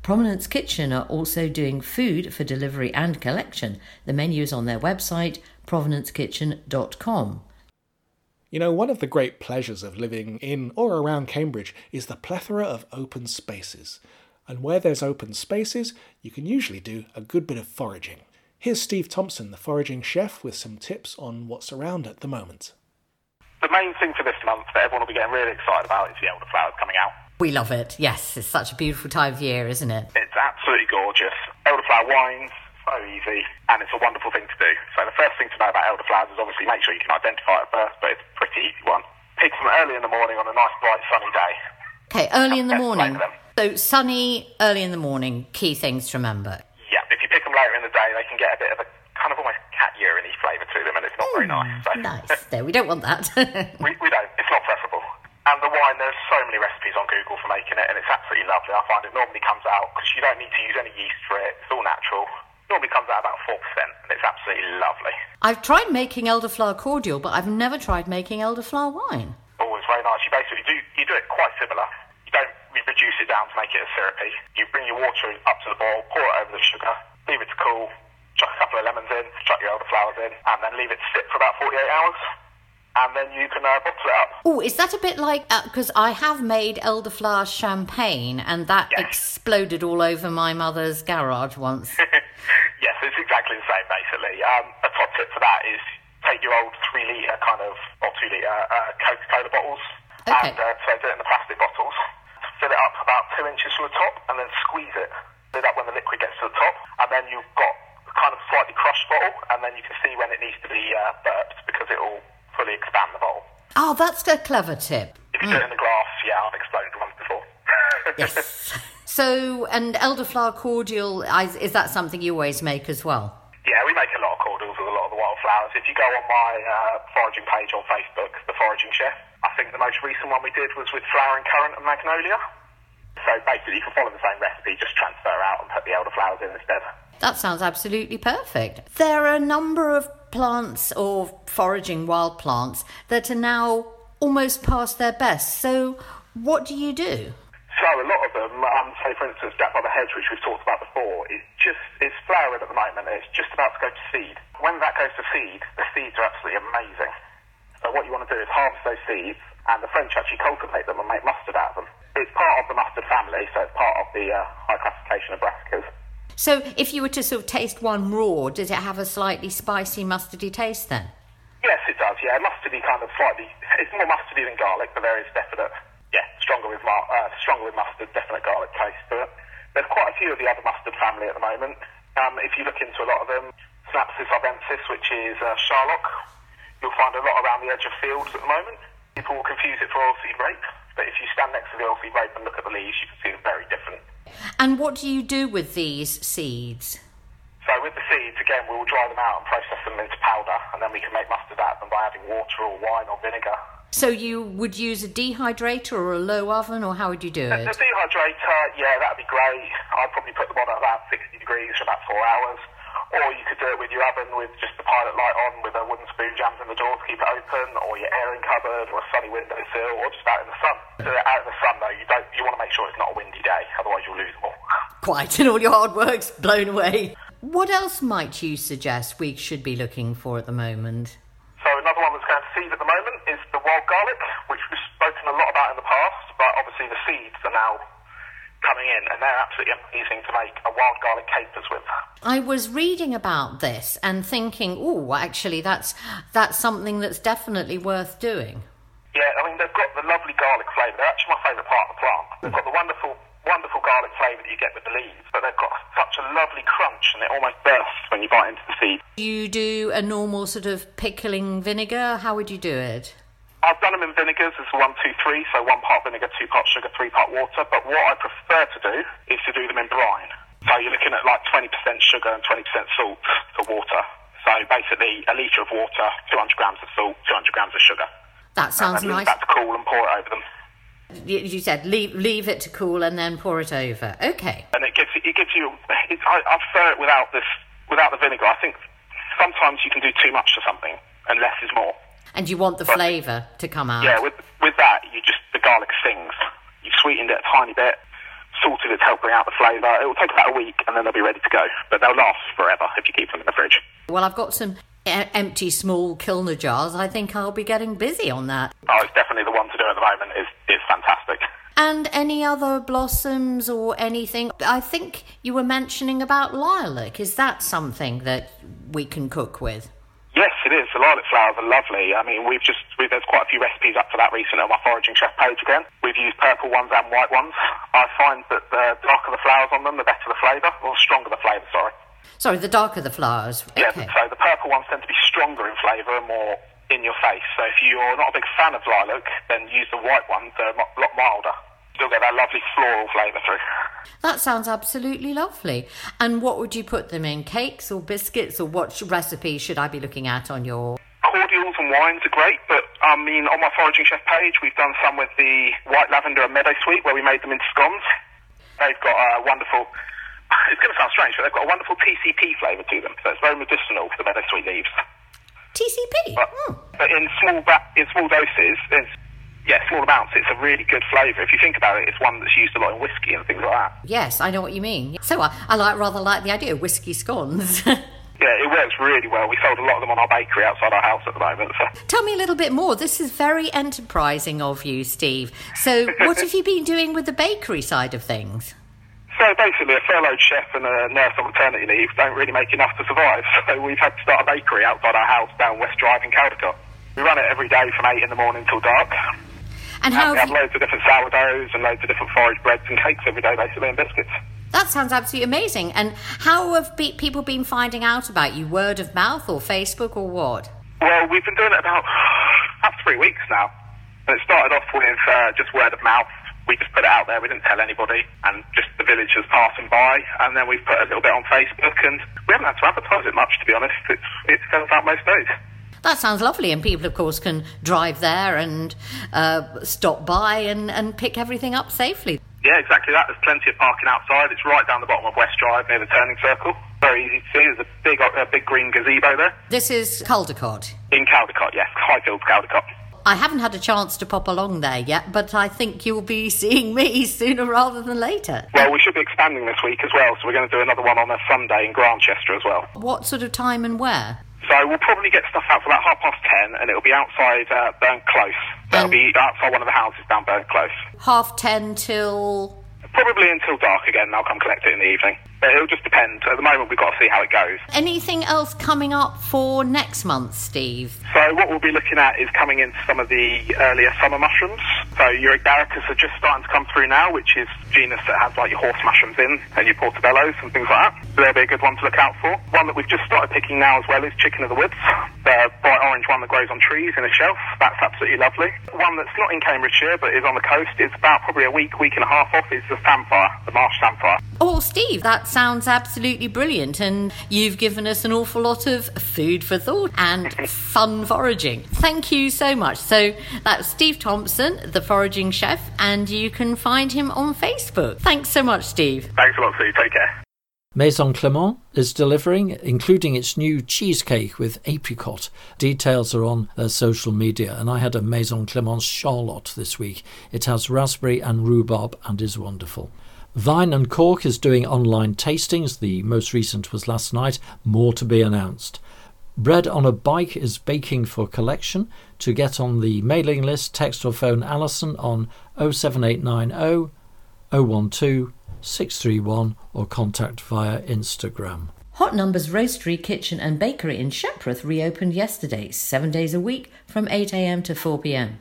Provenance Kitchen are also doing food for delivery and collection. The menu is on their website, provenancekitchen.com. You know, one of the great pleasures of living in or around Cambridge is the plethora of open spaces. And where there's open spaces, you can usually do a good bit of foraging. Here's Steve Thompson, the foraging chef, with some tips on what's around at the moment. The main thing for this month that everyone will be getting really excited about is the elderflowers coming out. We love it. Yes, it's such a beautiful time of year, isn't it? It's absolutely gorgeous. Elderflower wines, so easy, and it's a wonderful thing to do. So the first thing to know about elderflowers is obviously make sure you can identify it first, but it's a pretty easy one. Pick them early in the morning on a nice bright sunny day. Okay, early in the morning. them. So sunny, early in the morning. Key things to remember. Yeah, if you pick them later in the day, they can get a bit of a kind of almost cat urine flavour to them, and it's not very hmm, nice. So Nice. There, we don't want that. we, we don't. It's not preferable. And the wine, there's so many recipes on Google for making it, and it's absolutely lovely. I find it normally comes out because you don't need to use any yeast for it. It's all natural. Normally comes out about four percent, and it's absolutely lovely. I've tried making elderflower cordial, but I've never tried making elderflower wine. Oh, it's very nice. You basically do you do it quite similar. You don't you reduce it down to make it a syrupy. You bring your water up to the boil, pour it over the sugar, leave it to cool, chuck a couple of lemons in, chuck your elderflowers in, and then leave it to sit for about 48 hours. and then you can uh, bottle it up. Oh, is that a bit like because I have made elderflower champagne and that exploded all over my mother's garage once. yes, it's exactly the same basically. Um, a top tip for that is take your old three litre kind of or two litre uh, Coca Cola bottles Okay. and uh, so do it in the plastic bottles. Fill it up about two inches from the top and then squeeze it. It up when the liquid gets to the top, and then you've got a kind of slightly crushed bottle, and then you can see when it needs to be uh, burped because it will fully expand the bottle. Oh, that's a clever tip. If you do it in the glass, yeah, I've exploded once before. Yes. So, and elderflower cordial is, is that something you always make as well? Yeah, we make a lot of cordials with a lot of the wildflowers. If you go on my uh, foraging page on Facebook, The Foraging Chef, I think the most recent one we did was with flowering currant and magnolia. So basically, you can follow the same recipe, just transfer out and put the elderflowers in instead. That sounds absolutely perfect. There are a number of plants or foraging wild plants that are now almost past their best. So, what do you do? So a lot of them, um, say for instance, Jack by the Hedge, which we've talked about before, is just is flowering at the moment. and It's just about to go to seed. When that goes to seed, the seeds are absolutely amazing. So what you want to do is harvest those seeds, and the French actually cultivate them and make mustard out of them. It's part of the mustard family, so it's part of the uh, high classification of brassicas. So, if you were to sort of taste one raw, does it have a slightly spicy, mustardy taste then? Yes, it does. Yeah, mustardy kind of slightly. It's more mustardy than garlic, but there is definite. Yeah, stronger with uh, stronger with mustard, definite garlic taste to it. There's quite a few of the other mustard family at the moment. Um, if you look into a lot of them, Sinapis arvensis, which is uh, Charlock, you'll find a lot around the edge of fields at the moment. People will confuse it for oilseed rape, but if you stand next to the oilseed rape and look at the leaves, you can see they're very different. And what do you do with these seeds? So with the seeds, again, we will dry them out and process them into powder, and then we can make mustard out of them by adding water or wine or vinegar. So, you would use a dehydrator or a low oven, or how would you do The, it? the dehydrator, yeah, that'd be great. I'd probably put them on at about 60 degrees for about four hours. Or you could do it with your oven with just the pilot light on with a wooden spoon jammed in the door to keep it open, or your airing cupboard, or a sunny windowsill, or just out in the sun. Do it out in the sun though. You don't. You want to make sure it's not a windy day, otherwise you'll lose them all. Quite, and all your hard work's blown away. What else might you suggest we should be looking for at the moment? So another one that's going to seed at the moment is the wild garlic, which we've spoken a lot about in the past, but obviously the seeds are now coming in, and they're absolutely amazing to make a wild garlic capers with. I was reading about this and thinking, oh, actually, that's that's something that's definitely worth doing. Yeah, I mean they've got the lovely garlic flavour. They're actually my favourite part of the plant. They've got the wonderful, wonderful garlic flavour that you get with the leaves, but they've got such a lovely crunch, and it almost bursts when you bite into the seed. Do you do a normal sort of pickling vinegar? How would you do it? I've done them in vinegars as one, two, three, so one part vinegar, two part sugar, three part water. But what I prefer to do is to do them in brine. So you're looking at like 20% sugar and 20% salt for water. So basically, a litre of water, 200 grams of salt, 200 grams of sugar. That sounds and nice. leave that to cool and pour it over them. You, you said leave leave it to cool and then pour it over. Okay. And it gives it gives you. It, I, I prefer it without this without the vinegar. I think sometimes you can do too much to something, and less is more. And you want the But- flavour to come out. Yeah, with with that, you just the garlic sings. You've sweetened it a tiny bit, salted it to help bring out the flavour. It will take about a week, and then they'll be ready to go. But they'll last forever if you keep them in the fridge. Well, I've got some e- empty small Kilner jars. I think I'll be getting busy on that. Oh, it's definitely the one to do at the moment. It's, is fantastic. And any other blossoms or anything? I think you were mentioning about lilac. Is that something that we can cook with? Yes, it is. The lilac flowers are lovely. I mean, we've just we, there's quite a few recipes up for that recently on my foraging chef page again. We've used purple ones and white ones. I find that the darker the flowers on them, the better the flavour, or stronger the flavour. Sorry. Sorry, the darker the flowers. Yeah, so the purple ones tend to be stronger in flavour and more in your face. So if you're not a big fan of lilac, then use the white ones. They're a lot milder. Still get that lovely floral flavour through. That sounds absolutely lovely. And what would you put them in? Cakes or biscuits? Or what recipe should I be looking at on your. Cordials and wines are great, but I mean, on my foraging chef page, we've done some with the white lavender and meadow sweet, where we made them into scones. They've got a wonderful. It's going to sound strange, but they've got a wonderful TCP flavour to them, so it's very medicinal for the meadow sweet leaves. TCP. But, hmm. but in small ba- in small doses, it's, yeah, small amounts, it's a really good flavour. If you think about it, it's one that's used a lot in whiskey and things like that. Yes, I know what you mean. So I, I like rather like the idea of whiskey scones. Yeah, it works really well. We sold a lot of them on our bakery outside our house at the moment. So. Tell me a little bit more. This is very enterprising of you, Steve. So, what have you been doing with the bakery side of things? So basically, a furloughed chef and a nurse on maternity leave don't really make enough to survive. So we've had to start a bakery outside our house down West Drive in Caldecote. We run it every day from 8 in the morning till dark. And how we have have loads of different sourdoughs and loads of different forage breads and cakes every day, basically, and biscuits. That sounds absolutely amazing. And how have be- people been finding out about you? Word of mouth or Facebook or what? Well, we've been doing it about, about three weeks now. And it started off with uh, just word of mouth. We just put it out there. We didn't tell anybody, and just the villagers passing by. And then we've put a little bit on Facebook, and we haven't had to advertise it much, to be honest. It's, it sells out most days. That sounds lovely. And people, of course, can drive there and uh, stop by and, and pick everything up safely. Yeah, exactly that. There's plenty of parking outside. It's right down the bottom of West Drive near the turning circle. Very easy to see. There's a big, a big green gazebo there. This is Caldecote. In Caldecote, yes. Highfields, Caldecote. I haven't had a chance to pop along there yet, but I think you'll be seeing me sooner rather than later. Well, we should be expanding this week as well, so we're going to do another one on a Sunday in Grantchester as well. What sort of time and where? So we'll probably get stuff out for about half past ten, and it'll be outside uh, Burnt Close. It'll be outside one of the houses down Burn Close. Half ten till. Probably until dark again, and I'll come collect it in the evening. It'll just depend. At the moment, we've got to see how it goes. Anything else coming up for next month, Steve? So what we'll be looking at is coming into some of the earlier summer mushrooms. So your Agaricus are just starting to come through now, which is genus that has like your horse mushrooms in and your portobellos and things like that. So they'll be a good one to look out for. One that we've just started picking now as well is chicken of the woods. The bright orange one that grows on trees in a shelf. That's absolutely lovely. One that's not in Cambridgeshire but is on the coast. It's about probably a week, week and a half off. Is the samphire, the marsh samphire. Oh, Steve, that sounds absolutely brilliant, and you've given us an awful lot of food for thought and fun foraging. Thank you so much. So that's Steve Thompson, the foraging chef, and you can find him on Facebook. Thanks so much, Steve. Thanks a lot, Sue. Take care. Maison Clement is delivering, including its new cheesecake with apricot. Details are on their social media, and I had a Maison Clement Charlotte this week. It has raspberry and rhubarb and is wonderful. Vine and Cork is doing online tastings. The most recent was last night, more to be announced. Bread on a Bike is baking for collection. To get on the mailing list, text or phone Alison on 07890 012 631 or contact via Instagram. Hot Numbers Roastery, Kitchen and Bakery in Shepreth reopened yesterday, seven days a week from 8am to 4pm.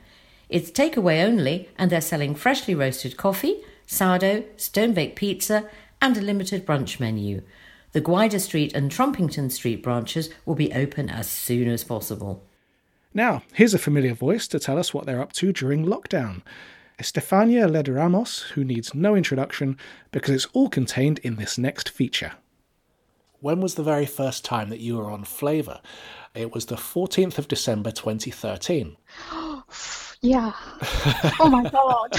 It's takeaway only, and they're selling freshly roasted coffee, sourdough, stone baked pizza, and a limited brunch menu. The Gwydir Street and Trumpington Street branches will be open as soon as possible. Now, here's a familiar voice to tell us what they're up to during lockdown. Estefania Lederamos, who needs no introduction because it's all contained in this next feature. When was the very first time that you were on Flavour? It was the 14th of December 2013. Yeah. oh my god.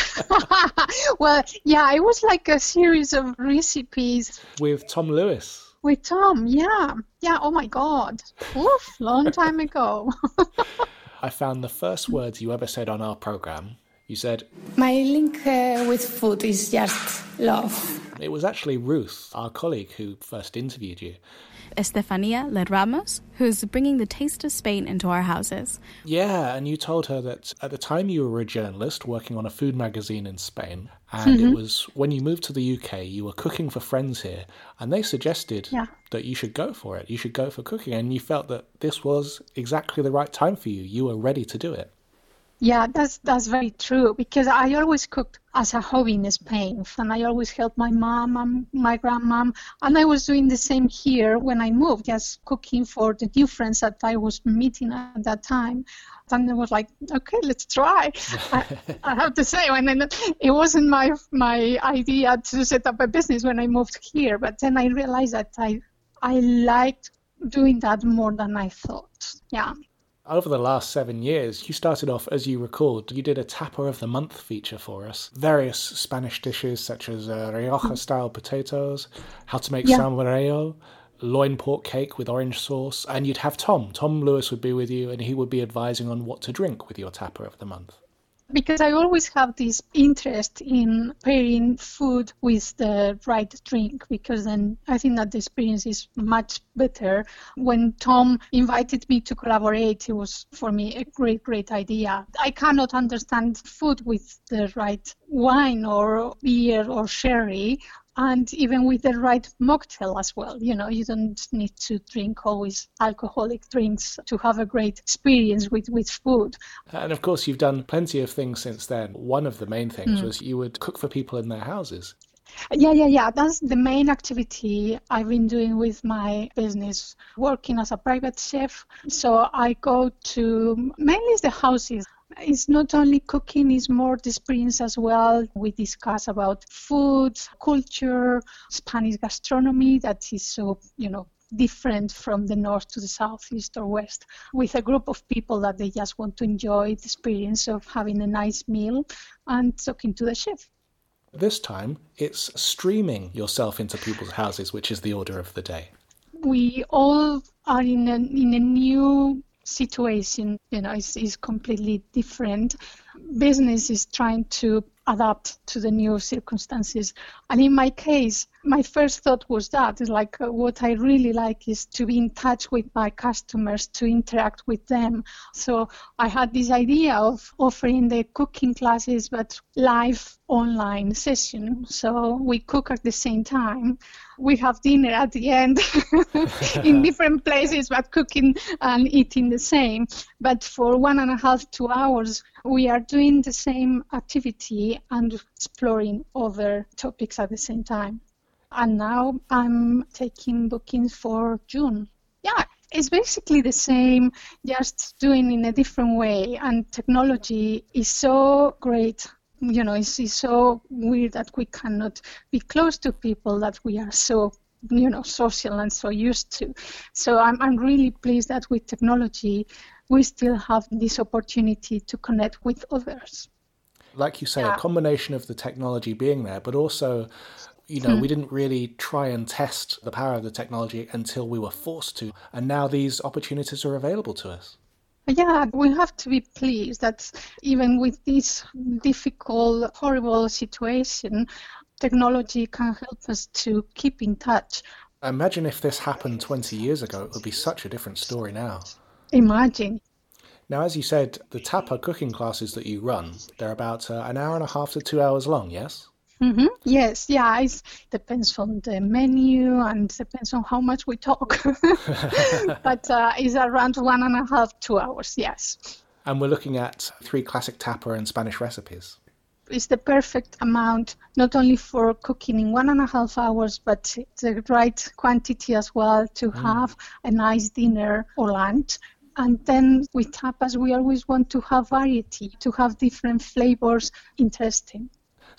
well, yeah, it was like a series of recipes With Tom Lewis. with Tom. Yeah. Yeah. Oh my god. Oof, long time ago. I found the first words you ever said on our programme. You said, My link uh, with food is just love. it was actually Ruth, our colleague, who first interviewed you. Estefania Le Ramos, who's bringing the taste of Spain into our houses. Yeah, and you told her that at the time you were a journalist working on a food magazine in Spain, and it Mhm. was when you moved to the UK, you were cooking for friends here, and they suggested Yeah. that you should go for it. You should go for cooking, and you felt that this was exactly the right time for you. You were ready to do it. Yeah, that's that's very true because I always cooked as a hobby in Spain, and I always helped my mom and my grandmom, and I was doing the same here when I moved, just cooking for the new friends that I was meeting at that time. And I was like, okay, let's try. I, I have to say, when I, it wasn't my my idea to set up a business when I moved here, but then I realized that I I liked doing that more than I thought. Yeah. Over the last seven years, you started off, as you recalled, you did a Tapa of the Month feature for us. Various Spanish dishes such as uh, Rioja style potatoes, how to make Yeah. loin pork cake with orange sauce, and you'd have Tom. Tom Lewis would be with you, and he would be advising on what to drink with your Tapa of the Month. Because I always have this interest in pairing food with the right drink because then I think that the experience is much better. When Tom invited me to collaborate, it was for me a great, great idea. I cannot understand food with the right wine or beer or sherry and even with the right mocktail as well. You know, you don't need to drink always alcoholic drinks to have a great experience with, with food. And of course, you've done plenty of things since then. One of the main things Mm. was you would cook for people in their houses. Yeah, yeah, yeah. That's the main activity I've been doing with my business, working as a private chef. So I go to mainly the houses. It's not only cooking, it's more the experience as well. We discuss about food, culture, Spanish gastronomy that is so, you know, different from the north to the south, east or west, with a group of people that they just want to enjoy the experience of having a nice meal and talking to the chef. This time, it's streaming yourself into people's houses, which is the order of the day. we all are in a, in a new situation you know is, it's completely different. Business is trying to adapt to the new circumstances. And in my case my first thought was that is like uh, what i really like is to be in touch with my customers to interact with them. So i had this idea of offering the cooking classes but live online session. So we cook at the same time we have dinner at the end in different places but cooking and eating the same. But for one and a half two hours we are doing the same activity and exploring other topics at the same time. And now i'm taking bookings for june. Yeah it's basically the same just doing in a different way. And technology is so great you know it's, it's so weird that we cannot be close to people that we are so you know social and so used to so i'm, I'm really pleased that with technology we still have this opportunity to connect with others Like you say, Yeah. a combination of the technology being there, but also, you know, Hmm. we didn't really try and test the power of the technology until we were forced to. And now these opportunities are available to us. Yeah, we have to be pleased that even with this difficult, horrible situation, technology can help us to keep in touch. Imagine if this happened 20 years ago, it would be such a different story now. Imagine. Now, as you said, the tapa cooking classes that you run, they're about uh, an hour and a half to two hours long, yes? Hmm Yes, yeah, it depends on the menu and depends on how much we talk. but uh, it's around one and a half, two hours, yes. And we're looking at three classic tapa and Spanish recipes. It's the perfect amount, not only for cooking in one and a half hours, but the right quantity as well to have a nice dinner or lunch. And then with tapas, we always want to have variety, to have different flavors, interesting.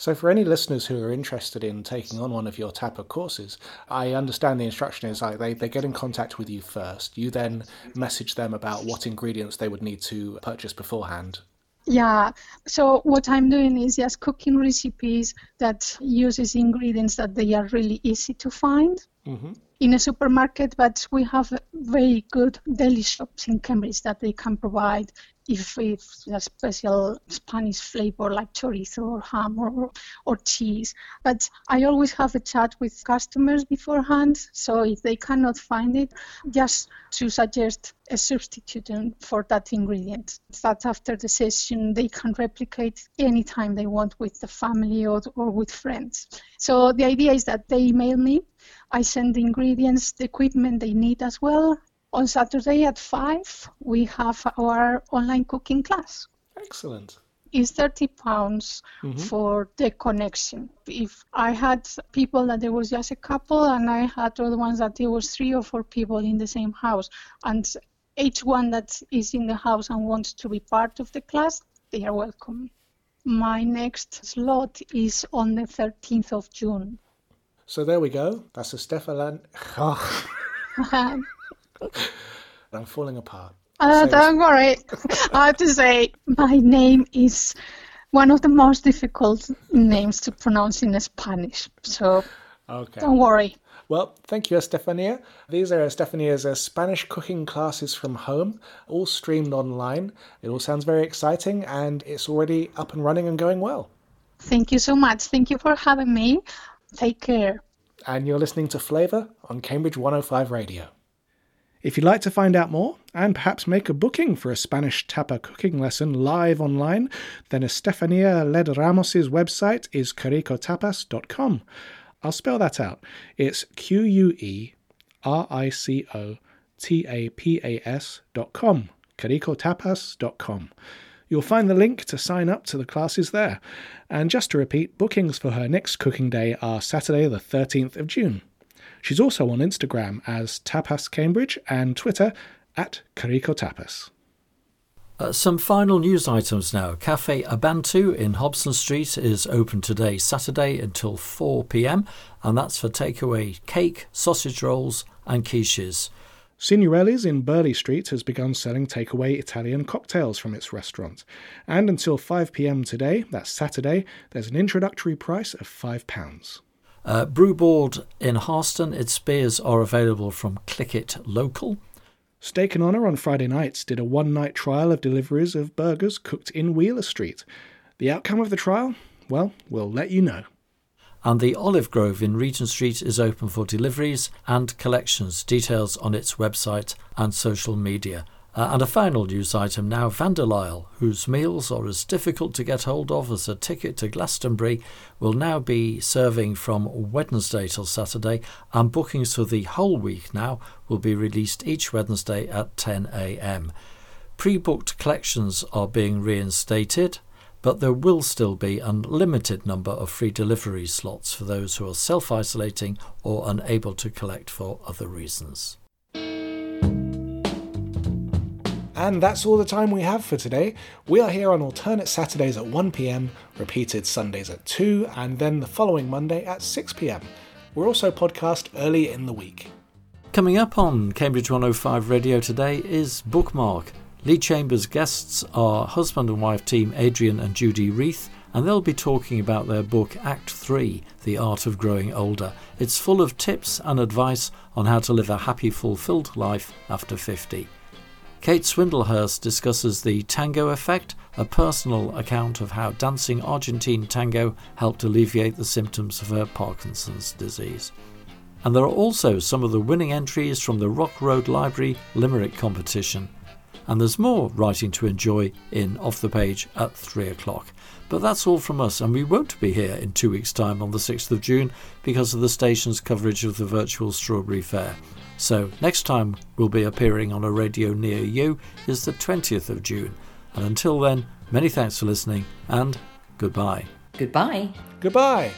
So, for any listeners who are interested in taking on one of your tapa courses, I understand the instruction is like they, they get in contact with you first. You then message them about what ingredients they would need to purchase beforehand. Yeah, so what I'm doing is just cooking recipes that uses ingredients that they are really easy to find Mm-hmm. in a supermarket, but we have very good deli shops in Cambridge that they can provide if it's a special Spanish flavor like chorizo or ham or, or cheese. But I always have a chat with customers beforehand, so if they cannot find it, just to suggest a substitute for that ingredient that after the session they can replicate anytime they want with the family or, or with friends. So the idea is that they email me, I send the ingredients, the equipment they need as well. On Saturday at 5, we have our online cooking class. Excellent. It's 30 pounds Mhm. for the connection. If I had people that there was just a couple, and I had other ones that there was three or four people in the same house, and each one that is in the house and wants to be part of the class, they are welcome. My next slot is on the 13th of June. So, there we go. That's a Stefan. I'm falling apart. Uh, don't worry. I have to say, my name is one of the most difficult names to pronounce in Spanish. So Okay. don't worry. Well, thank you, Estefania. These are Estefania's uh, Spanish cooking classes from home, all streamed online. It all sounds very exciting and it's already up and running and going well. Thank you so much. Thank you for having me. Take care. And you're listening to Flavour on Cambridge 105 Radio. If you'd like to find out more and perhaps make a booking for a Spanish tapa cooking lesson live online, then Estefania Led Ramos's website is quericotapas.com. I'll spell that out. It's Q U E R I C O T A P A S dot com. quericotapas.com. You'll find the link to sign up to the classes there. And just to repeat, bookings for her next cooking day are Saturday, the 13th of June. She's also on Instagram as Tapas Cambridge and Twitter at Querico Tapas. Uh, some final news items now. Cafe Abantu in Hobson Street is open today, Saturday, until 4 pm, and that's for takeaway cake, sausage rolls, and quiches. Signorelli's in Burleigh Street has begun selling takeaway Italian cocktails from its restaurant. And until 5 pm today, that's Saturday, there's an introductory price of £5. Uh, Brewboard in Harston, its beers are available from Click It Local. Steak and Honour on Friday nights did a one night trial of deliveries of burgers cooked in Wheeler Street. The outcome of the trial? Well, we'll let you know. And the Olive Grove in Regent Street is open for deliveries and collections. Details on its website and social media. Uh, and a final news item now Vanderlyle, whose meals are as difficult to get hold of as a ticket to Glastonbury, will now be serving from Wednesday till Saturday, and bookings for the whole week now will be released each Wednesday at 10am. Pre booked collections are being reinstated, but there will still be a limited number of free delivery slots for those who are self isolating or unable to collect for other reasons. And that's all the time we have for today. We are here on alternate Saturdays at 1pm, repeated Sundays at 2, and then the following Monday at 6pm. We're also podcast early in the week. Coming up on Cambridge 105 Radio today is Bookmark. Lee Chambers' guests are husband and wife team Adrian and Judy Reith, and they'll be talking about their book Act 3 The Art of Growing Older. It's full of tips and advice on how to live a happy, fulfilled life after 50. Kate Swindlehurst discusses the tango effect, a personal account of how dancing Argentine tango helped alleviate the symptoms of her Parkinson's disease. And there are also some of the winning entries from the Rock Road Library Limerick competition. And there's more writing to enjoy in Off the Page at 3 o'clock. But that's all from us, and we won't be here in two weeks' time on the 6th of June because of the station's coverage of the virtual Strawberry Fair. So, next time we'll be appearing on a radio near you is the 20th of June. And until then, many thanks for listening and goodbye. Goodbye. Goodbye.